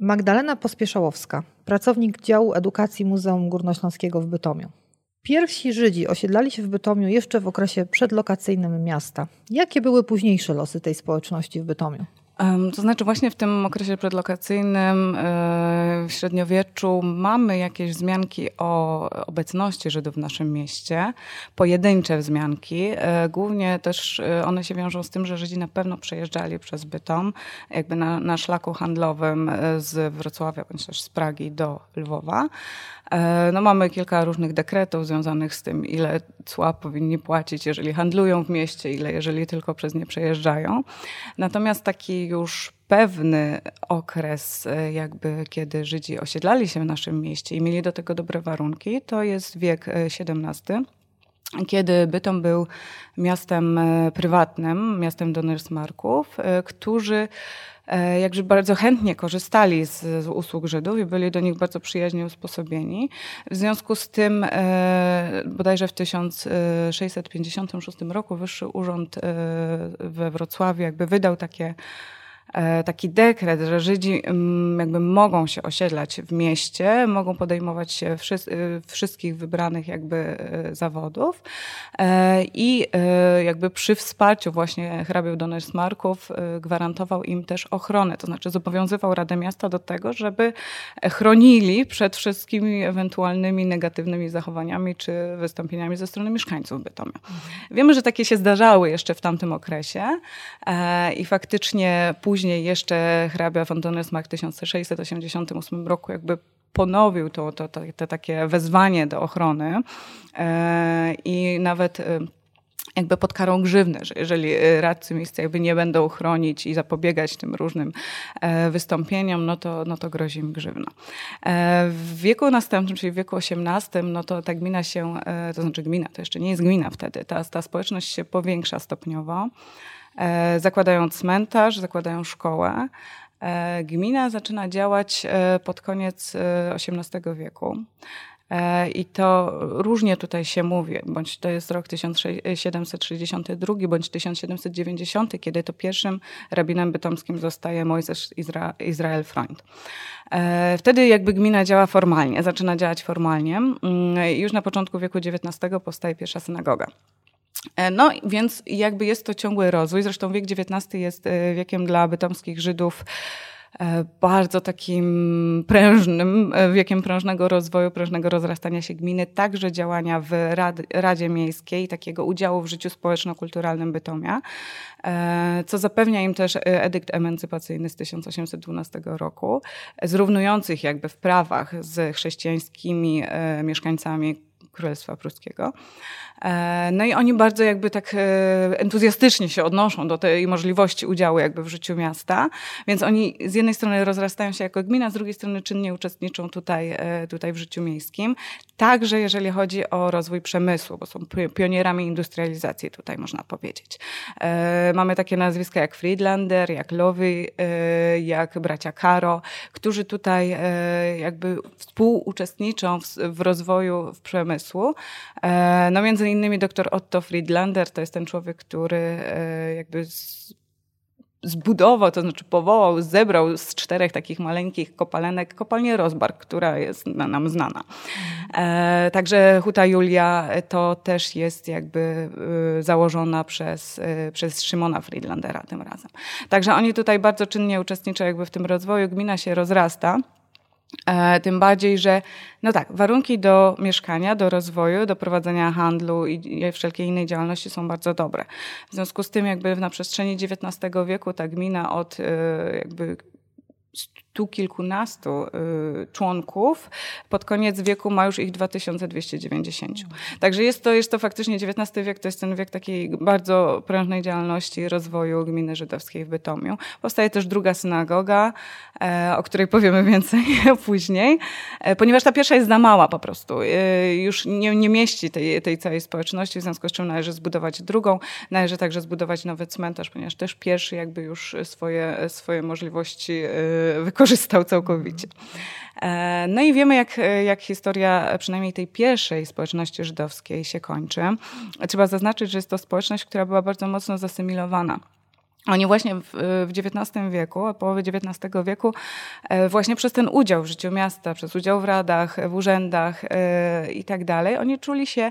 Magdalena Pospieszałowska, pracownik działu edukacji Muzeum Górnośląskiego w Bytomiu. Pierwsi Żydzi osiedlali się w Bytomiu jeszcze w okresie przedlokacyjnym miasta. Jakie były późniejsze losy tej społeczności w Bytomiu? To znaczy właśnie w tym okresie przedlokacyjnym e, w średniowieczu mamy jakieś wzmianki o obecności Żydów w naszym mieście, pojedyncze wzmianki. E, głównie też e, one się wiążą z tym, że Żydzi na pewno przejeżdżali przez Bytom, jakby na, na szlaku handlowym z Wrocławia bądź też z Pragi do Lwowa. No mamy kilka różnych dekretów związanych z tym, ile cła powinni płacić, jeżeli handlują w mieście, ile jeżeli tylko przez nie przejeżdżają. Natomiast taki już pewny okres, e, jakby kiedy Żydzi osiedlali się w naszym mieście i mieli do tego dobre warunki, to jest wiek XVII e, kiedy Bytom był miastem e, prywatnym, miastem Donnersmarków, którzy E, jakże bardzo chętnie korzystali z, z, usług Żydów i byli do nich bardzo przyjaźnie usposobieni. W związku z tym e, bodajże w 1656 roku Wyższy Urząd e, we Wrocławiu jakby wydał takie E, taki dekret, że Żydzi mm, jakby mogą się osiedlać w mieście, mogą podejmować się y, wszystkich wybranych jakby e, zawodów e, i jakby przy wsparciu właśnie hrabiów Donnersmarków gwarantował im też ochronę, to znaczy zobowiązywał Radę Miasta do tego, żeby chronili przed wszystkimi ewentualnymi negatywnymi zachowaniami czy wystąpieniami ze strony mieszkańców Bytomia. Wiemy, że takie się zdarzały jeszcze w tamtym okresie i faktycznie później Później jeszcze hrabia von Donnersmarck w 1688 roku jakby ponowił to, to, to, to takie wezwanie do ochrony e, i nawet e, jakby pod karą grzywny, że jeżeli e, radcy miejsca jakby nie będą chronić i zapobiegać tym różnym wystąpieniom, no to, no to grozi im grzywna. W wieku następnym, czyli w wieku XVIII, no to ta gmina się, to znaczy gmina, to jeszcze nie jest gmina wtedy, ta, ta społeczność się powiększa stopniowo. E, zakładają cmentarz, zakładają szkołę. E, gmina zaczyna działać e, pod koniec XVIII wieku. I to różnie tutaj się mówi, bądź to jest rok 1762, bądź 1790, kiedy to pierwszym rabinem bytomskim zostaje Mojżesz Izra Izrael Freund. Wtedy jakby gmina działa formalnie, zaczyna działać formalnie. Mm, już na początku wieku XIX powstaje pierwsza synagoga. E, no więc jakby jest to ciągły rozwój. Zresztą wiek XIX jest e, wiekiem dla bytomskich Żydów e, bardzo takim prężnym, wiekiem prężnego rozwoju, prężnego rozrastania się gminy, także działania w Rad, Radzie Miejskiej, takiego udziału w życiu społeczno-kulturalnym Bytomia, co zapewnia im też edykt emancypacyjny z 1812 roku, zrównujących jakby w prawach z chrześcijańskimi mieszkańcami Królestwa Pruskiego. E, no i oni bardzo jakby tak e, entuzjastycznie się odnoszą do tej możliwości udziału jakby w życiu miasta, więc oni z jednej strony rozrastają się jako gmina, z drugiej strony czynnie uczestniczą tutaj, e, tutaj w życiu miejskim. Także jeżeli chodzi o rozwój przemysłu, bo są pionierami industrializacji tutaj można powiedzieć. Mamy takie nazwiska jak Friedlander, jak Lowy, jak bracia Karo, którzy tutaj jakby współuczestniczą w, rozwoju w przemysłu. No między innymi dr Otto Friedlander to jest ten człowiek, który e, jakby zbudował, to znaczy powołał, zebrał z czterech takich maleńkich kopalenek kopalnię Rozbark, która jest nam znana. E, także Huta Julia to też jest jakby e, założona przez, e, przez Szymona Friedlandera tym razem. Także oni tutaj bardzo czynnie uczestniczą jakby w tym rozwoju. Gmina się rozrasta. E, tym bardziej, że no tak, warunki do mieszkania, do rozwoju, do prowadzenia handlu i wszelkiej innej działalności są bardzo dobre. W związku z tym jakby na przestrzeni XIX wieku ta gmina od e, jakby stu kilkunastu y, członków. Pod koniec wieku ma już ich 2290. Także jest to, jest to faktycznie XIX wiek, to jest ten wiek takiej bardzo prężnej działalności rozwoju gminy żydowskiej w Bytomiu. Powstaje też druga synagoga, e, o której powiemy więcej później, e, ponieważ ta pierwsza jest za mała po prostu. E, już nie, nie mieści tej, tej całej społeczności, w związku z czym należy zbudować drugą. Należy także zbudować nowy cmentarz, ponieważ też pierwszy jakby już swoje, swoje możliwości wykorzystał wykorzystał całkowicie. E, no i wiemy, jak, jak historia przynajmniej tej pierwszej społeczności żydowskiej się kończy. Trzeba zaznaczyć, że jest to społeczność, która była bardzo mocno zasymilowana Oni właśnie w, XIX wieku, od połowy XIX wieku, e, właśnie przez ten udział w życiu miasta, przez udział w radach, w urzędach e, i tak dalej, oni czuli się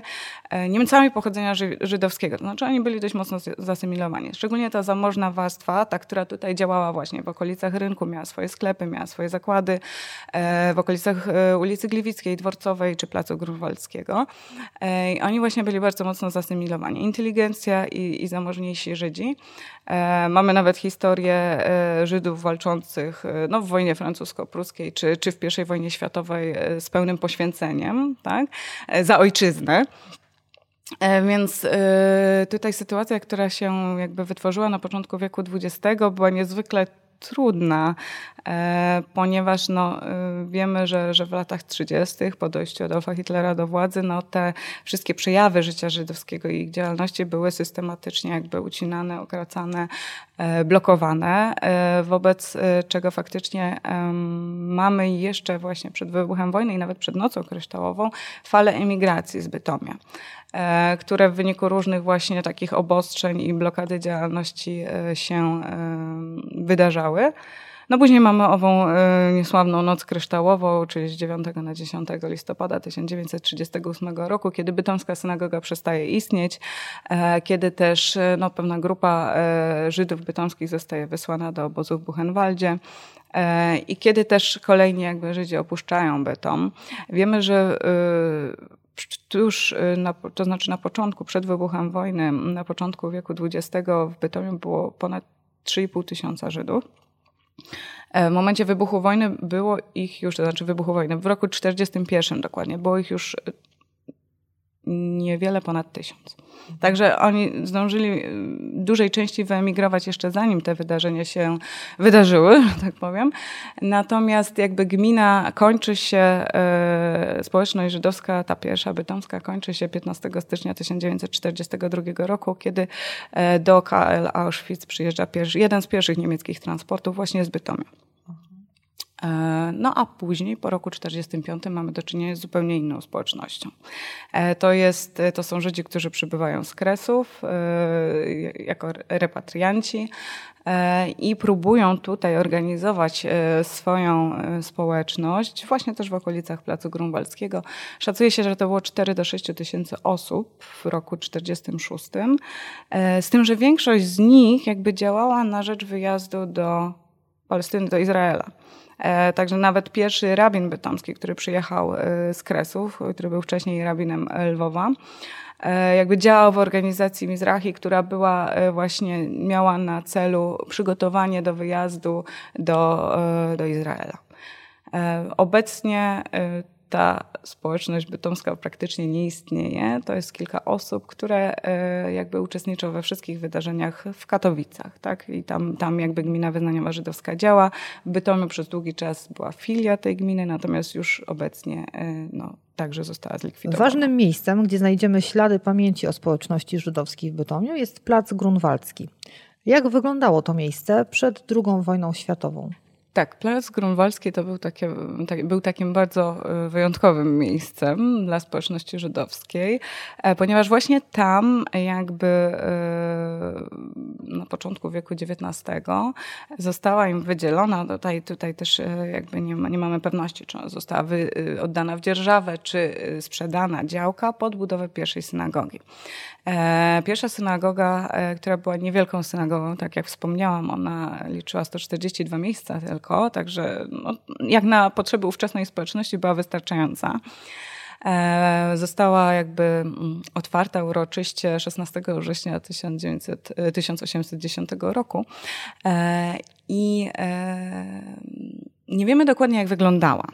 e, Niemcami pochodzenia żydowskiego. Znaczy oni byli dość mocno zasymilowani. Szczególnie ta zamożna warstwa, ta, która tutaj działała właśnie w okolicach rynku, miała swoje sklepy, miała swoje zakłady, w okolicach ulicy Gliwickiej, Dworcowej czy Placu Grunwaldzkiego. Oni właśnie byli bardzo mocno zasymilowani. Inteligencja i, i zamożniejsi Żydzi. Mamy nawet historię e, Żydów walczących e, no, w wojnie francusko-pruskiej czy, czy w I wojnie światowej e, z pełnym poświęceniem tak? za ojczyznę. Więc tutaj sytuacja, która się jakby wytworzyła na początku wieku XX, była niezwykle trudna, e, ponieważ no, e, wiemy, że, że w latach 30. po dojściu Adolfa Hitlera do władzy, no, te wszystkie przejawy życia żydowskiego i ich działalności były systematycznie jakby ucinane, okracane, blokowane, wobec czego faktycznie mamy jeszcze właśnie przed wybuchem wojny i nawet przed nocą kryształową falę emigracji z Bytomia. E, które w wyniku różnych właśnie takich obostrzeń i blokady działalności e, się e, wydarzały. No później mamy ową niesławną Noc Kryształową, czyli z 9 na 10 listopada 1938 roku, kiedy bytomska synagoga przestaje istnieć, kiedy też no, pewna grupa Żydów bytomskich zostaje wysłana do obozu w Buchenwaldzie i kiedy też kolejni jakby Żydzi opuszczają Bytom. Wiemy, że już y, na, to znaczy na początku, przed wybuchem wojny, na początku wieku XX w Bytomiu było ponad 3,5 tysiąca Żydów. E, w momencie wybuchu wojny było ich już, to znaczy wybuchu wojny, w roku 1941 dokładnie, było ich już niewiele ponad tysiąc. Także oni zdążyli y, dużej części wyemigrować jeszcze zanim te wydarzenia się wydarzyły, tak powiem. Natomiast jakby gmina kończy się, e, społeczność żydowska, ta pierwsza bytomska, kończy się 15 stycznia 1942 roku, kiedy e, do KL Auschwitz przyjeżdża pierwszy, jeden z pierwszych niemieckich transportów właśnie z Bytomia. E, no a później, po roku 1945, mamy do czynienia z zupełnie inną społecznością. E, to, jest, to są Żydzi, którzy przybywają z Kresów e, jako repatrianci i próbują tutaj organizować swoją społeczność, właśnie też w okolicach Placu Grunwaldzkiego. Szacuje się, że to było 4 do 6 tysięcy osób w roku 1946, z tym, że większość z nich jakby działała na rzecz wyjazdu do Palestyny, do Izraela. E, także nawet pierwszy rabin bytomski, który przyjechał e, z Kresów, który był wcześniej rabinem Lwowa, e, jakby działał w organizacji Mizrahi, która była właśnie, miała na celu przygotowanie do wyjazdu do, do Izraela. Obecnie ta społeczność bytomska praktycznie nie istnieje. To jest kilka osób, które e, jakby uczestniczą we wszystkich wydarzeniach w Katowicach. Tak? I tam, tam jakby gmina wyznaniowa żydowska działa. W Bytomiu przez długi czas była filia tej gminy, natomiast już obecnie e, no, także została zlikwidowana. Ważnym miejscem, gdzie znajdziemy ślady pamięci o społeczności żydowskiej w Bytomiu jest Plac Grunwaldzki. Jak wyglądało to miejsce przed II wojną światową? Tak, Plac Grunwaldzki to był, takie, tak, był takim bardzo e, wyjątkowym miejscem dla społeczności żydowskiej, e, ponieważ właśnie tam jakby e, na początku wieku XIX została im wydzielona, tutaj, tutaj też jakby nie, nie mamy pewności, czy została wy, oddana w dzierżawę, czy sprzedana działka pod budowę pierwszej synagogi. Pierwsza synagoga, która była niewielką synagogą, tak jak wspomniałam, ona liczyła 142 miejsca tylko, tylko, także no, jak na potrzeby ówczesnej społeczności była wystarczająca. E, została jakby mm, otwarta uroczyście 16 września 1900, 1810 roku e, i e, nie wiemy dokładnie, jak wyglądała.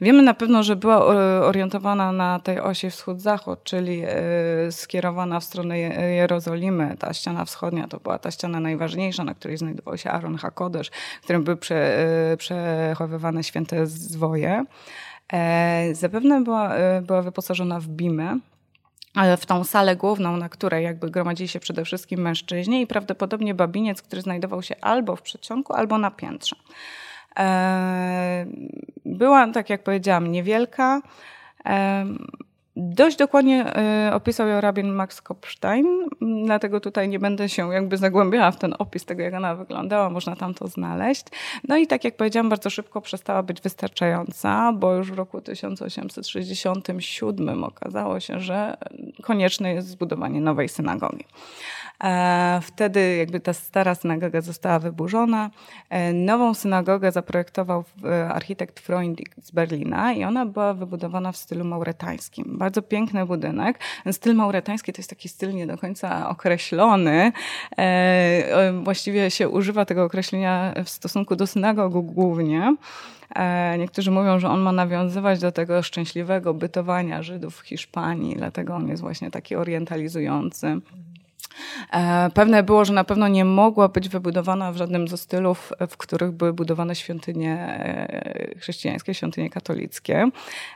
Wiemy na pewno, że była orientowana na tej osi wschód-zachód, czyli skierowana w stronę Jerozolimy. Ta ściana wschodnia to była ta ściana najważniejsza, na której znajdował się Aaron Hakodesz, w którym były prze, przechowywane święte zwoje. E, zapewne była, e, była wyposażona w bimę, w tą salę główną, na której jakby gromadzili się przede wszystkim mężczyźni i prawdopodobnie babiniec, który znajdował się albo w przedsionku, albo na piętrze. E, była, tak jak powiedziałam, niewielka. Dość dokładnie opisał ją rabin Max Kopstein, dlatego tutaj nie będę się jakby zagłębiała w ten opis tego, jak ona wyglądała, można tam to znaleźć. No i tak jak powiedziałam, bardzo szybko przestała być wystarczająca, bo już w roku 1867 okazało się, że konieczne jest zbudowanie nowej synagogi. E, wtedy jakby ta stara synagoga została wyburzona. E, nową synagogę zaprojektował e, architekt Freund z Berlina i ona była wybudowana w stylu mauretańskim. Bardzo piękny budynek. Styl mauretański to jest taki styl nie do końca określony. Właściwie się używa tego określenia w stosunku do synagog głównie. Niektórzy mówią, że on ma nawiązywać do tego szczęśliwego bytowania Żydów w Hiszpanii, dlatego on jest właśnie taki orientalizujący. E, pewne było, że na pewno nie mogła być wybudowana w żadnym ze stylów, w których były budowane świątynie e, chrześcijańskie, świątynie katolickie.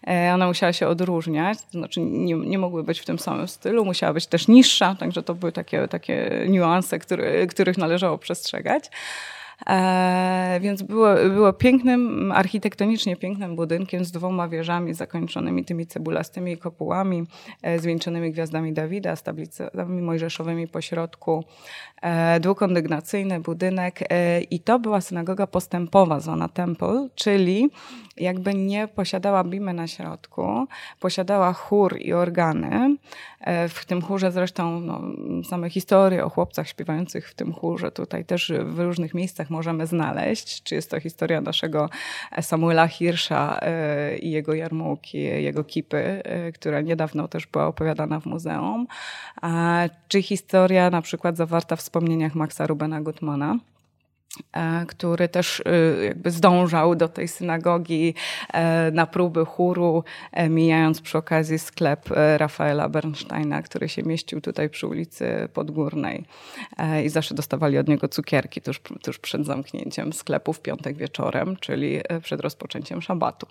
E, ona musiała się odróżniać, to znaczy nie, nie mogły być w tym samym stylu, musiała być też niższa, także to były takie, takie niuanse, który, których należało przestrzegać. E, więc było, było pięknym, architektonicznie pięknym budynkiem z dwoma wieżami zakończonymi tymi cebulastymi kopułami, e, zwieńczonymi gwiazdami Dawida, z tablicami mojżeszowymi po środku, e, dwukondygnacyjny budynek i to była synagoga postępowa, zwana Temple, czyli jakby nie posiadała bimy na środku, posiadała chór i organy. W tym chórze zresztą no, same historie o chłopcach śpiewających w tym chórze tutaj też w różnych miejscach możemy znaleźć. Czy jest to historia naszego Samuela Hirsza e, i jego jarmułki, jego kipy, e, która niedawno też była opowiadana w muzeum. Czy historia na przykład zawarta w wspomnieniach Maxa Rubena Gutmana E, który też e, jakby zdążał do tej synagogi e, na próby chóru, mijając przy okazji sklep Rafaela Bernsteina, który się mieścił tutaj przy ulicy Podgórnej i zawsze dostawali od niego cukierki tuż, tuż przed zamknięciem sklepu w piątek wieczorem, czyli przed rozpoczęciem szabatu.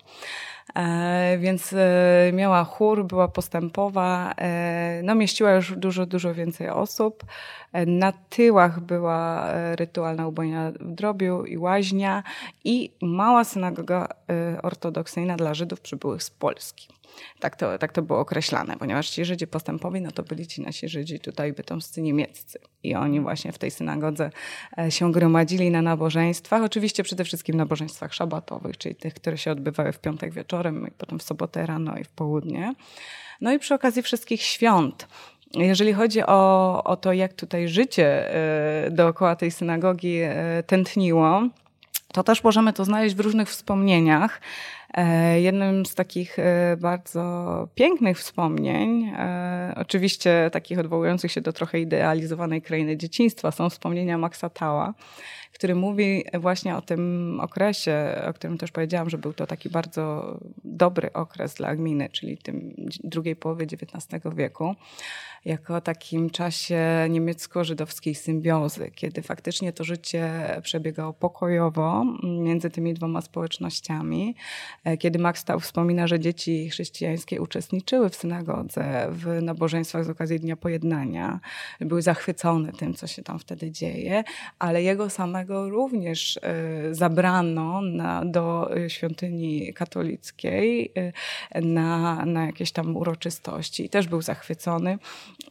E, więc e, miała chór, była postępowa, e, no mieściła już dużo, dużo więcej osób. Na tyłach była rytualna ubojnia w drobiu i łaźnia i mała synagoga ortodoksyjna dla Żydów przybyłych z Polski. Tak to, tak to było określane, ponieważ ci Żydzi postępowi, no to byli ci nasi Żydzi tutaj bytomscy niemieccy. I oni właśnie w tej synagodze e, się gromadzili na nabożeństwach, oczywiście przede wszystkim nabożeństwach szabatowych, czyli tych, które się odbywały w piątek wieczorem, i potem w sobotę rano i w południe. No i przy okazji wszystkich świąt. Jeżeli chodzi o, o to, jak tutaj życie e, dookoła tej synagogi e, tętniło, to też możemy to znaleźć w różnych wspomnieniach. E, jednym z takich e, bardzo pięknych wspomnień, e, oczywiście takich odwołujących się do trochę idealizowanej krainy dzieciństwa, są wspomnienia Maxa Tała, który mówi właśnie o tym okresie, o którym też powiedziałam, że był to taki bardzo dobry okres dla gminy, czyli tym drugiej połowie XIX wieku jako takim czasie niemiecko-żydowskiej symbiozy, kiedy faktycznie to życie przebiegało pokojowo między tymi dwoma społecznościami. E, kiedy Max Stał wspomina, że dzieci chrześcijańskie uczestniczyły w synagodze, w nabożeństwach z okazji Dnia Pojednania, były zachwycone tym, co się tam wtedy dzieje, ale jego samego również e, zabrano na, do świątyni katolickiej e, na, na jakieś tam uroczystości. I też był zachwycony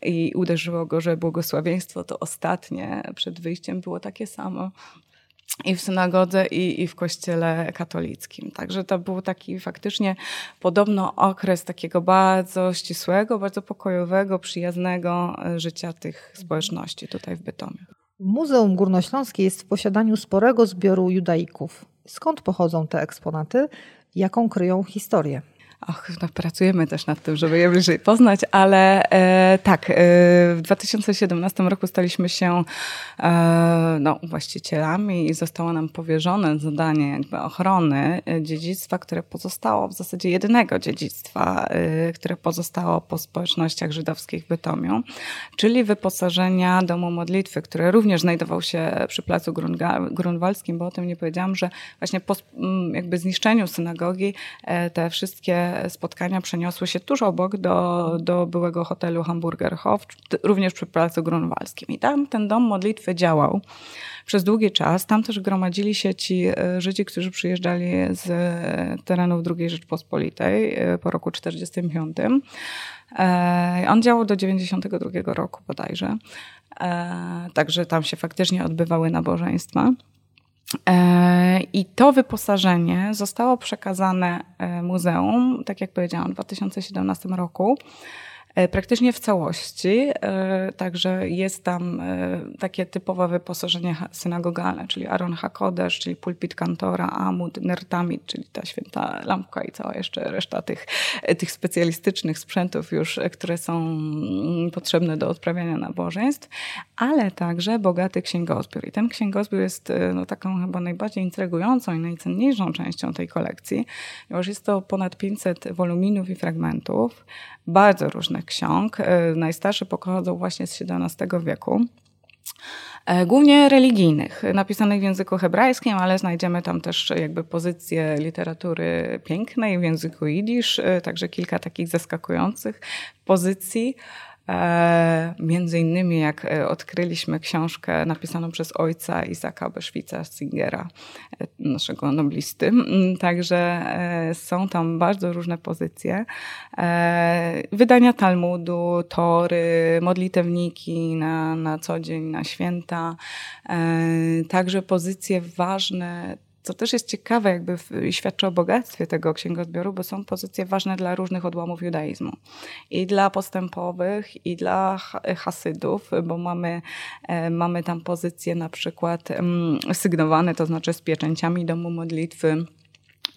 i uderzyło go, że błogosławieństwo to ostatnie przed wyjściem było takie samo i w synagodze, i, i w kościele katolickim. Także to był taki faktycznie podobno okres takiego bardzo ścisłego, bardzo pokojowego, przyjaznego e, życia tych społeczności tutaj w Bytomiu. Muzeum Górnośląskie jest w posiadaniu sporego zbioru judaików. Skąd pochodzą te eksponaty? Jaką kryją historię? Och, no, pracujemy też nad tym, żeby je bliżej poznać, ale e, tak, e, w 2017 roku staliśmy się e, no, właścicielami i zostało nam powierzone zadanie jakby ochrony e, dziedzictwa, które pozostało w zasadzie jedynego dziedzictwa, e, które pozostało po społecznościach żydowskich w Bytomiu, czyli wyposażenia domu modlitwy, które również znajdował się przy placu Grunwaldzkim, bo o tym nie powiedziałam, że właśnie po jakby zniszczeniu synagogi e, te wszystkie te spotkania przeniosły się tuż obok do, do byłego hotelu Hamburgerhof, również przy Placu Grunwaldzkim. I tam ten dom modlitwy działał przez długi czas. Tam też gromadzili się ci e, Żydzi, którzy przyjeżdżali z terenów II Rzeczpospolitej e, po roku 1945. E, on działał do 92 roku bodajże. Także tam się faktycznie odbywały nabożeństwa. I to wyposażenie zostało przekazane muzeum, tak jak powiedziałam, w 2017 roku. E, praktycznie w całości. E, także jest tam e, takie typowe wyposażenie synagogalne, czyli Aaron HaKodesh, czyli pulpit kantora, Amud, Nertamit, czyli ta święta lampka i cała jeszcze reszta tych, tych specjalistycznych sprzętów już, które są mm, potrzebne do odprawiania nabożeństw, ale także bogaty księgozbiór. I ten księgozbiór jest no, taką chyba najbardziej intrygującą i najcenniejszą częścią tej kolekcji, ponieważ jest to ponad 500 woluminów i fragmentów, bardzo różnych ksiąg. E, najstarsze pochodzą właśnie z XVII wieku e, głównie religijnych, napisanych w języku hebrajskim, ale znajdziemy tam też jakby pozycje literatury pięknej w języku jidysz, e, także kilka takich zaskakujących pozycji. E, między innymi jak e, odkryliśmy książkę napisaną przez ojca Izaka Beszwica Singera, e, naszego noblisty. Mm, także są tam bardzo różne pozycje. Wydania Talmudu, tory, modlitewniki na, na co dzień, na święta. Także pozycje ważne co też jest ciekawe, jakby świadczy o bogactwie tego księgozbioru, bo są pozycje ważne dla różnych odłamów judaizmu. I dla postępowych, i dla hasydów, bo mamy, e, mamy tam pozycje na przykład sygnowane, to znaczy z pieczęciami domu modlitwy,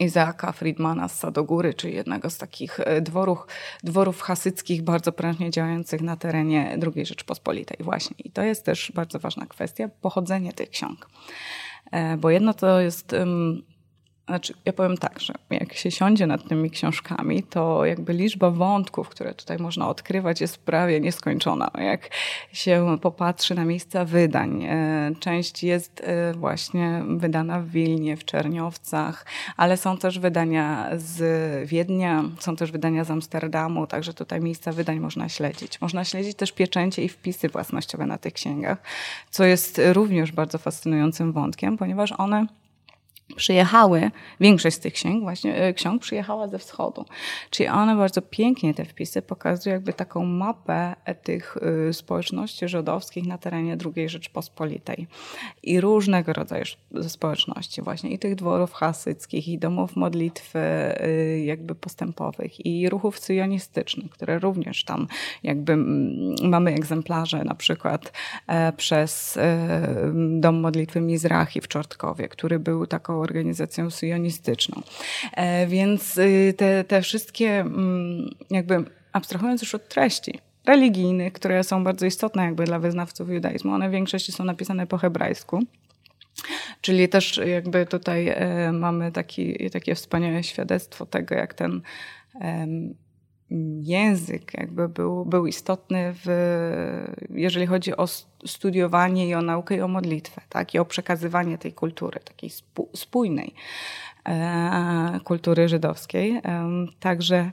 Izaaka Friedmana z Sadogóry, czyli jednego z takich e, dworów, dworów hasyckich bardzo prężnie działających na terenie II Rzeczpospolitej właśnie. I to jest też bardzo ważna kwestia, pochodzenie tych ksiąg. E, bo jedno to jest znaczy, ja powiem tak, że jak się siądzie nad tymi książkami, to jakby liczba wątków, które tutaj można odkrywać, jest prawie nieskończona. Jak się popatrzy na miejsca wydań, e, część jest e, właśnie wydana w Wilnie, w Czerniowcach, ale są też wydania z Wiednia, są też wydania z Amsterdamu, także tutaj miejsca wydań można śledzić. Można śledzić też pieczęcie i wpisy własnościowe na tych księgach, co jest również bardzo fascynującym wątkiem, ponieważ one przyjechały, większość z tych ksiąg, właśnie e, ksiąg przyjechała ze wschodu. Czyli one bardzo pięknie te wpisy pokazują jakby taką mapę tych e, społeczności żydowskich na terenie II Rzeczpospolitej. I różnego rodzaju społeczności właśnie i tych dworów hasyckich i domów modlitwy e, jakby postępowych i ruchów cyjonistycznych, które również tam jakby mamy egzemplarze na przykład przez dom modlitwy Mizrahi w Czortkowie, który był taką organizacją syjonistyczną. E, więc y, te, te wszystkie, mm, jakby abstrahując już od treści, religijnych, które są bardzo istotne jakby dla wyznawców judaizmu, one w większości są napisane po hebrajsku. Czyli też jakby tutaj e, mamy taki, takie wspaniałe świadectwo tego, jak ten język jakby był, był istotny, w, jeżeli chodzi o studiowanie i o naukę i o modlitwę, tak? i o przekazywanie tej kultury, takiej spójnej e, kultury żydowskiej. Także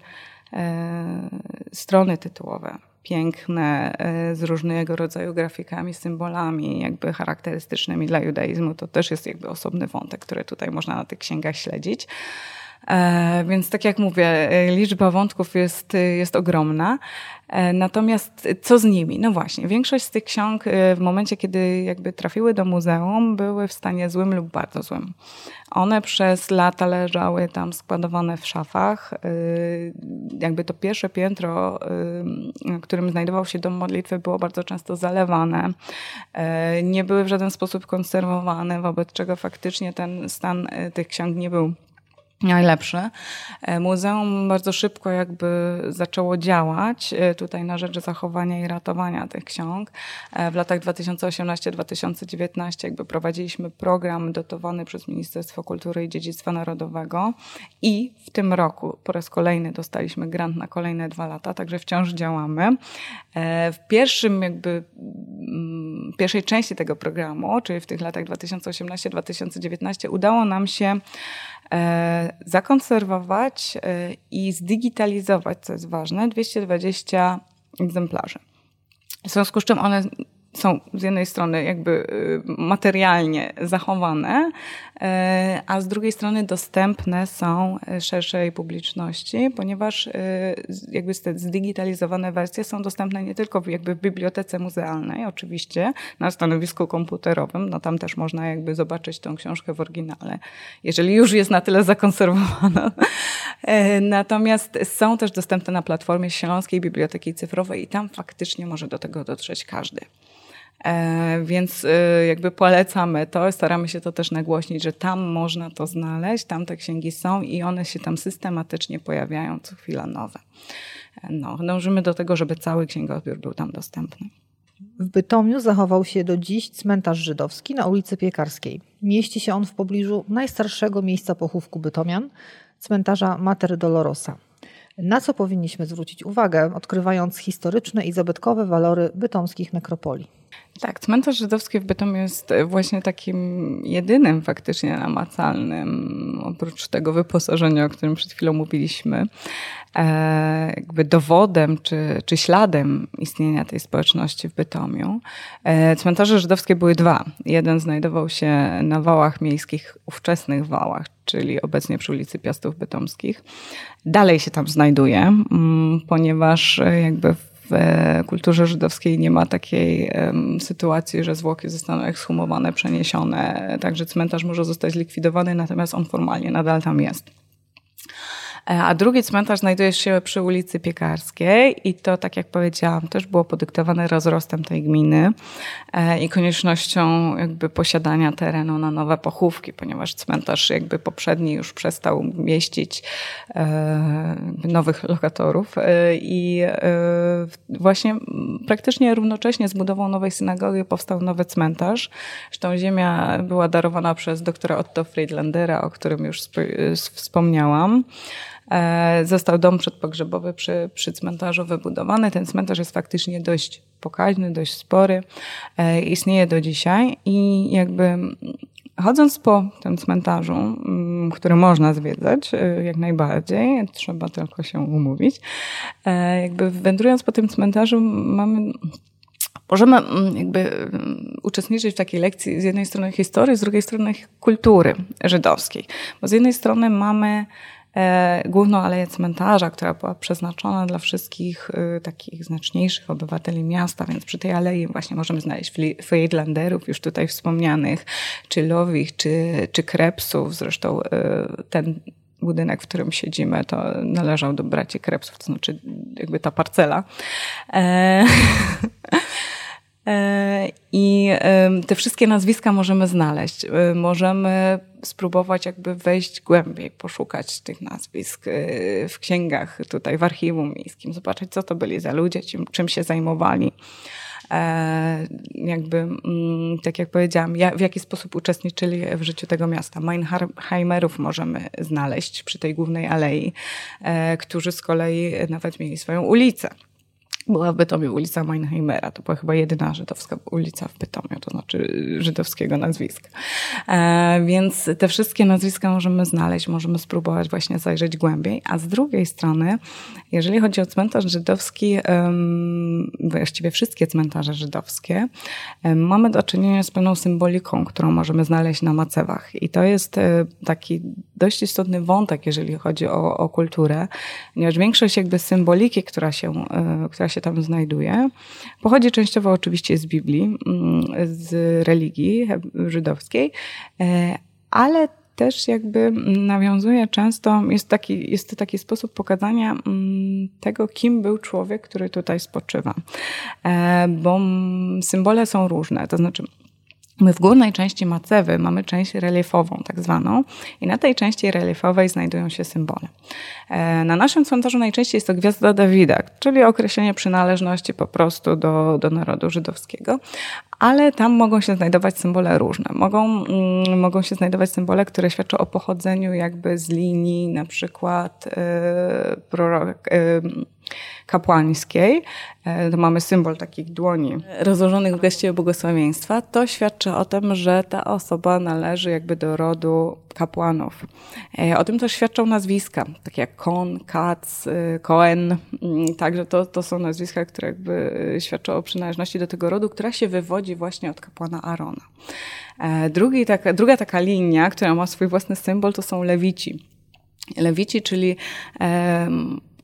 e, strony tytułowe, piękne, e, z różnego rodzaju grafikami, symbolami, jakby charakterystycznymi dla judaizmu, to też jest jakby osobny wątek, który tutaj można na tych księgach śledzić. E, więc tak jak mówię, e, liczba wątków jest, jest ogromna. E, natomiast co z nimi? No właśnie, większość z tych ksiąg w momencie, kiedy jakby trafiły do muzeum, były w stanie złym lub bardzo złym. One przez lata leżały tam składowane w szafach. Jakby to pierwsze piętro, na którym znajdował się dom modlitwy, było bardzo często zalewane. Nie były w żaden sposób konserwowane, wobec czego faktycznie ten stan tych ksiąg nie był najlepszy. E, muzeum bardzo szybko jakby zaczęło działać e, tutaj na rzecz zachowania i ratowania tych ksiąg. E, w latach 2018-2019 jakby prowadziliśmy program dotowany przez Ministerstwo Kultury i Dziedzictwa Narodowego i w tym roku po raz kolejny dostaliśmy grant na kolejne dwa lata, także wciąż działamy. W pierwszym jakby mm, pierwszej części tego programu, czyli w tych latach 2018-2019 udało nam się zakonserwować i zdigitalizować, co jest ważne, 220 egzemplarzy. W związku z czym one są z jednej strony jakby y, materialnie zachowane, y, a z drugiej strony dostępne są szerszej publiczności, ponieważ y, jakby te zdigitalizowane wersje są dostępne nie tylko jakby w bibliotece muzealnej, oczywiście, na stanowisku komputerowym, no tam też można jakby zobaczyć tą książkę w oryginale, jeżeli już jest na tyle zakonserwowana. Natomiast są też dostępne na platformie Śląskiej Biblioteki Cyfrowej i tam faktycznie może do tego dotrzeć każdy. E, więc e, jakby polecamy to, staramy się to też nagłośnić, że tam można to znaleźć, tam te księgi są i one się tam systematycznie pojawiają co chwila nowe. E, no, dążymy do tego, żeby cały księgozbiór był tam dostępny. W Bytomiu zachował się do dziś cmentarz żydowski na ulicy Piekarskiej. Mieści się on w pobliżu najstarszego miejsca pochówku Bytomian, cmentarza Mater Dolorosa. Na co powinniśmy zwrócić uwagę, odkrywając historyczne i zabytkowe walory bytomskich nekropolii? Tak, cmentarz żydowski w Bytomiu jest właśnie takim jedynym faktycznie namacalnym, oprócz tego wyposażenia, o którym przed chwilą mówiliśmy, e, jakby dowodem czy, czy śladem istnienia tej społeczności w Bytomiu. E, cmentarze żydowskie były dwa. Jeden znajdował się na wałach miejskich, ówczesnych wałach, czyli obecnie przy ulicy Piastów Bytomskich. Dalej się tam znajduje, mm, ponieważ jakby w w kulturze żydowskiej nie ma takiej sytuacji, że zwłoki zostaną ekshumowane, przeniesione, także cmentarz może zostać zlikwidowany, natomiast on formalnie nadal tam jest. E, a drugi cmentarz znajduje się przy ulicy Piekarskiej i to, tak jak powiedziałam, też było podyktowane rozrostem tej gminy e, i koniecznością jakby posiadania terenu na nowe pochówki, ponieważ cmentarz jakby poprzedni już przestał mieścić e, nowych lokatorów i właśnie praktycznie równocześnie z budową nowej synagogi powstał nowy cmentarz. Zresztą ziemia była darowana przez doktora Otto Friedlandera, o którym już wspomniałam. E, został dom przedpogrzebowy przy, przy cmentarzu wybudowany. Ten cmentarz jest faktycznie dość pokaźny, dość spory. E, istnieje do dzisiaj i jakby chodząc po tym cmentarzu, mm, który można zwiedzać e, jak najbardziej, trzeba tylko się umówić, jakby wędrując po tym cmentarzu mamy możemy mm, jakby mm, uczestniczyć w takiej lekcji z jednej strony historii, z drugiej strony kultury żydowskiej. Bo z jednej strony mamy główną aleję cmentarza, która była przeznaczona dla wszystkich e, takich znaczniejszych obywateli miasta, więc przy tej alei właśnie możemy znaleźć Friedlanderów, już tutaj wspomnianych, czy Lowich, czy, czy Krepsów. Zresztą e, ten budynek, w którym siedzimy, to należał do braci Krepsów, to znaczy jakby ta parcela. Te wszystkie nazwiska możemy znaleźć. Możemy spróbować jakby wejść głębiej, poszukać tych nazwisk y, w księgach, tutaj w archiwum miejskim, zobaczyć, co to byli za ludzie, czym, czym się zajmowali. E, jakby, mm, tak jak powiedziałam, w jaki sposób uczestniczyli w życiu tego miasta. Meinheimerów możemy znaleźć przy tej głównej alei, e, którzy z kolei nawet mieli swoją ulicę była w Bytomiu ulica Meinheimera. To była chyba jedyna żydowska ulica w Bytomiu, to znaczy żydowskiego nazwiska. E, więc te wszystkie nazwiska możemy znaleźć, możemy spróbować właśnie zajrzeć głębiej. A z drugiej strony, jeżeli chodzi o cmentarz żydowski, um, właściwie wszystkie cmentarze żydowskie, um, mamy do czynienia z pewną symboliką, którą możemy znaleźć na macewach. I to jest e, taki dość istotny wątek, jeżeli chodzi o, o kulturę, ponieważ większość jakby symboliki, która się, e, która się tam znajduje. Pochodzi częściowo oczywiście z Biblii, mm, z religii żydowskiej, e, ale też jakby nawiązuje często, jest, taki, jest to taki sposób pokazania mm, tego, kim był człowiek, który tutaj spoczywa. E, bo symbole są różne, to znaczy My w górnej części macewy mamy część reliefową, tak zwaną, i na tej części reliefowej znajdują się symbole. E, na naszym cmentarzu najczęściej jest to gwiazda Dawida, czyli określenie przynależności po prostu do, do narodu żydowskiego, ale tam mogą się znajdować symbole różne. Mogą, mm, mogą się znajdować symbole, które świadczą o pochodzeniu jakby z linii na przykład yy, prorok, yy, kapłańskiej, to mamy symbol takich dłoni rozłożonych w geście błogosławieństwa, to świadczy o tym, że ta osoba należy jakby do rodu kapłanów. O tym też świadczą nazwiska, takie jak Kon, Katz, Cohen, mm, także to, to są nazwiska, które jakby świadczą o przynależności do tego rodu, która się wywodzi właśnie od kapłana Arona. Drugi, taka, druga taka linia, która ma swój własny symbol, to są lewici. Lewici, czyli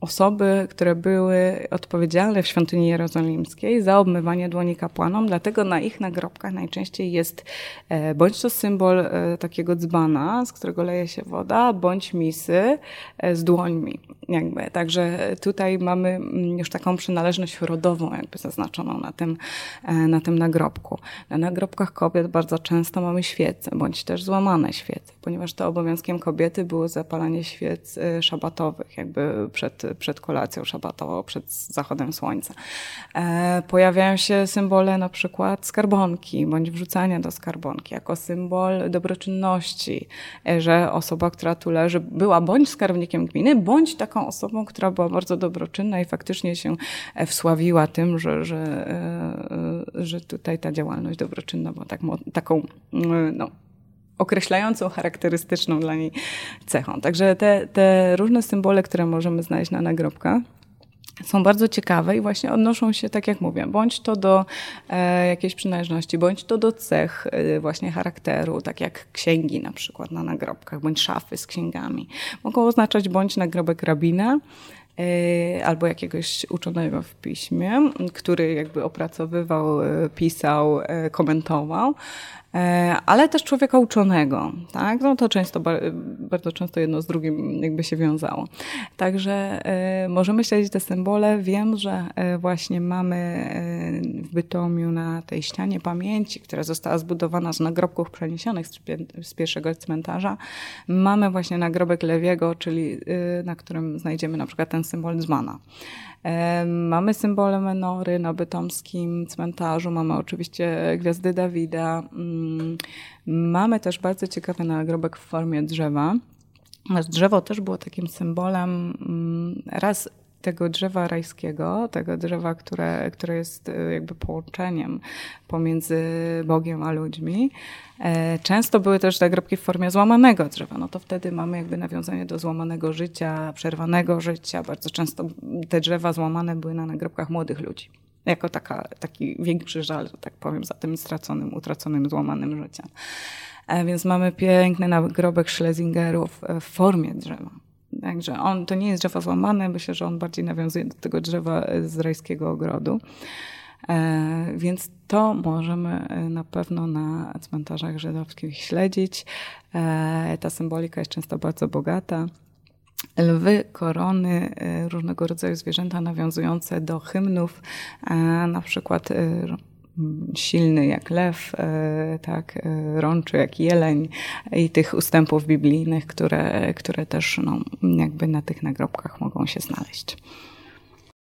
osoby, które były odpowiedzialne w świątyni jerozolimskiej za obmywanie dłoni kapłanom, dlatego na ich nagrobkach najczęściej jest e, bądź to symbol e, takiego dzbana, z którego leje się woda, bądź misy e, z dłońmi. Jakby. Także tutaj mamy mm, już taką przynależność rodową jakby zaznaczoną na tym, na tym nagrobku. Na nagrobkach kobiet bardzo często mamy świece, bądź też złamane świece, ponieważ to obowiązkiem kobiety było zapalanie świec szabatowych, jakby przed przed kolacją szabatową, przed zachodem słońca. E, pojawiają się symbole na przykład skarbonki, bądź wrzucania do skarbonki, jako symbol dobroczynności, e, że osoba, która tu leży, była bądź skarbnikiem gminy, bądź taką osobą, która była bardzo dobroczynna i faktycznie się e, wsławiła tym, że, że, że tutaj ta działalność dobroczynna była tak, taką no, określającą, charakterystyczną dla niej cechą. Także te, te różne symbole, które możemy znaleźć na nagrobkach, są bardzo ciekawe i właśnie odnoszą się, tak jak mówię, bądź to do e, jakiejś przynależności, bądź to do cech e, właśnie charakteru, tak jak księgi na przykład na nagrobkach, bądź szafy z księgami. Mogą oznaczać bądź nagrobek rabina, e, albo jakiegoś uczonego w piśmie, który jakby opracowywał, e, pisał, e, komentował, ale też człowieka uczonego, tak? No to często, bardzo często jedno z drugim jakby się wiązało. Także e, możemy śledzić te symbole. Wiem, że e, właśnie mamy w Bytomiu na tej ścianie pamięci, która została zbudowana z nagrobków przeniesionych z pierwszego cmentarza, mamy właśnie nagrobek Lewiego, czyli na którym znajdziemy na przykład ten symbol dzmana. Mamy symbole menory na bytomskim cmentarzu, mamy oczywiście gwiazdy Dawida. Mm, mamy też bardzo ciekawy nagrobek w formie drzewa. Drzewo też było takim symbolem mm, raz tego drzewa rajskiego, tego drzewa, które, które jest e, jakby połączeniem pomiędzy Bogiem a ludźmi. E, często były też nagrobki w formie złamanego drzewa. No to wtedy mamy jakby nawiązanie do złamanego życia, przerwanego życia. Bardzo często te drzewa złamane były na nagrobkach młodych ludzi. Jako taka, taki większy żal, że tak powiem, za tym straconym, utraconym, złamanym życiem. E, więc mamy piękny nagrobek Schlesingerów w formie drzewa. Także on, to nie jest drzewo złamane, myślę, że on bardziej nawiązuje do tego drzewa z rajskiego ogrodu. E, więc to możemy e, na pewno na cmentarzach żydowskich śledzić. E, ta symbolika jest często bardzo bogata. Lwy, korony, różnego rodzaju zwierzęta nawiązujące do hymnów, na przykład silny jak lew, e, tak, rączy jak jeleń i tych ustępów biblijnych, które, które też no, jakby na tych nagrobkach mogą się znaleźć.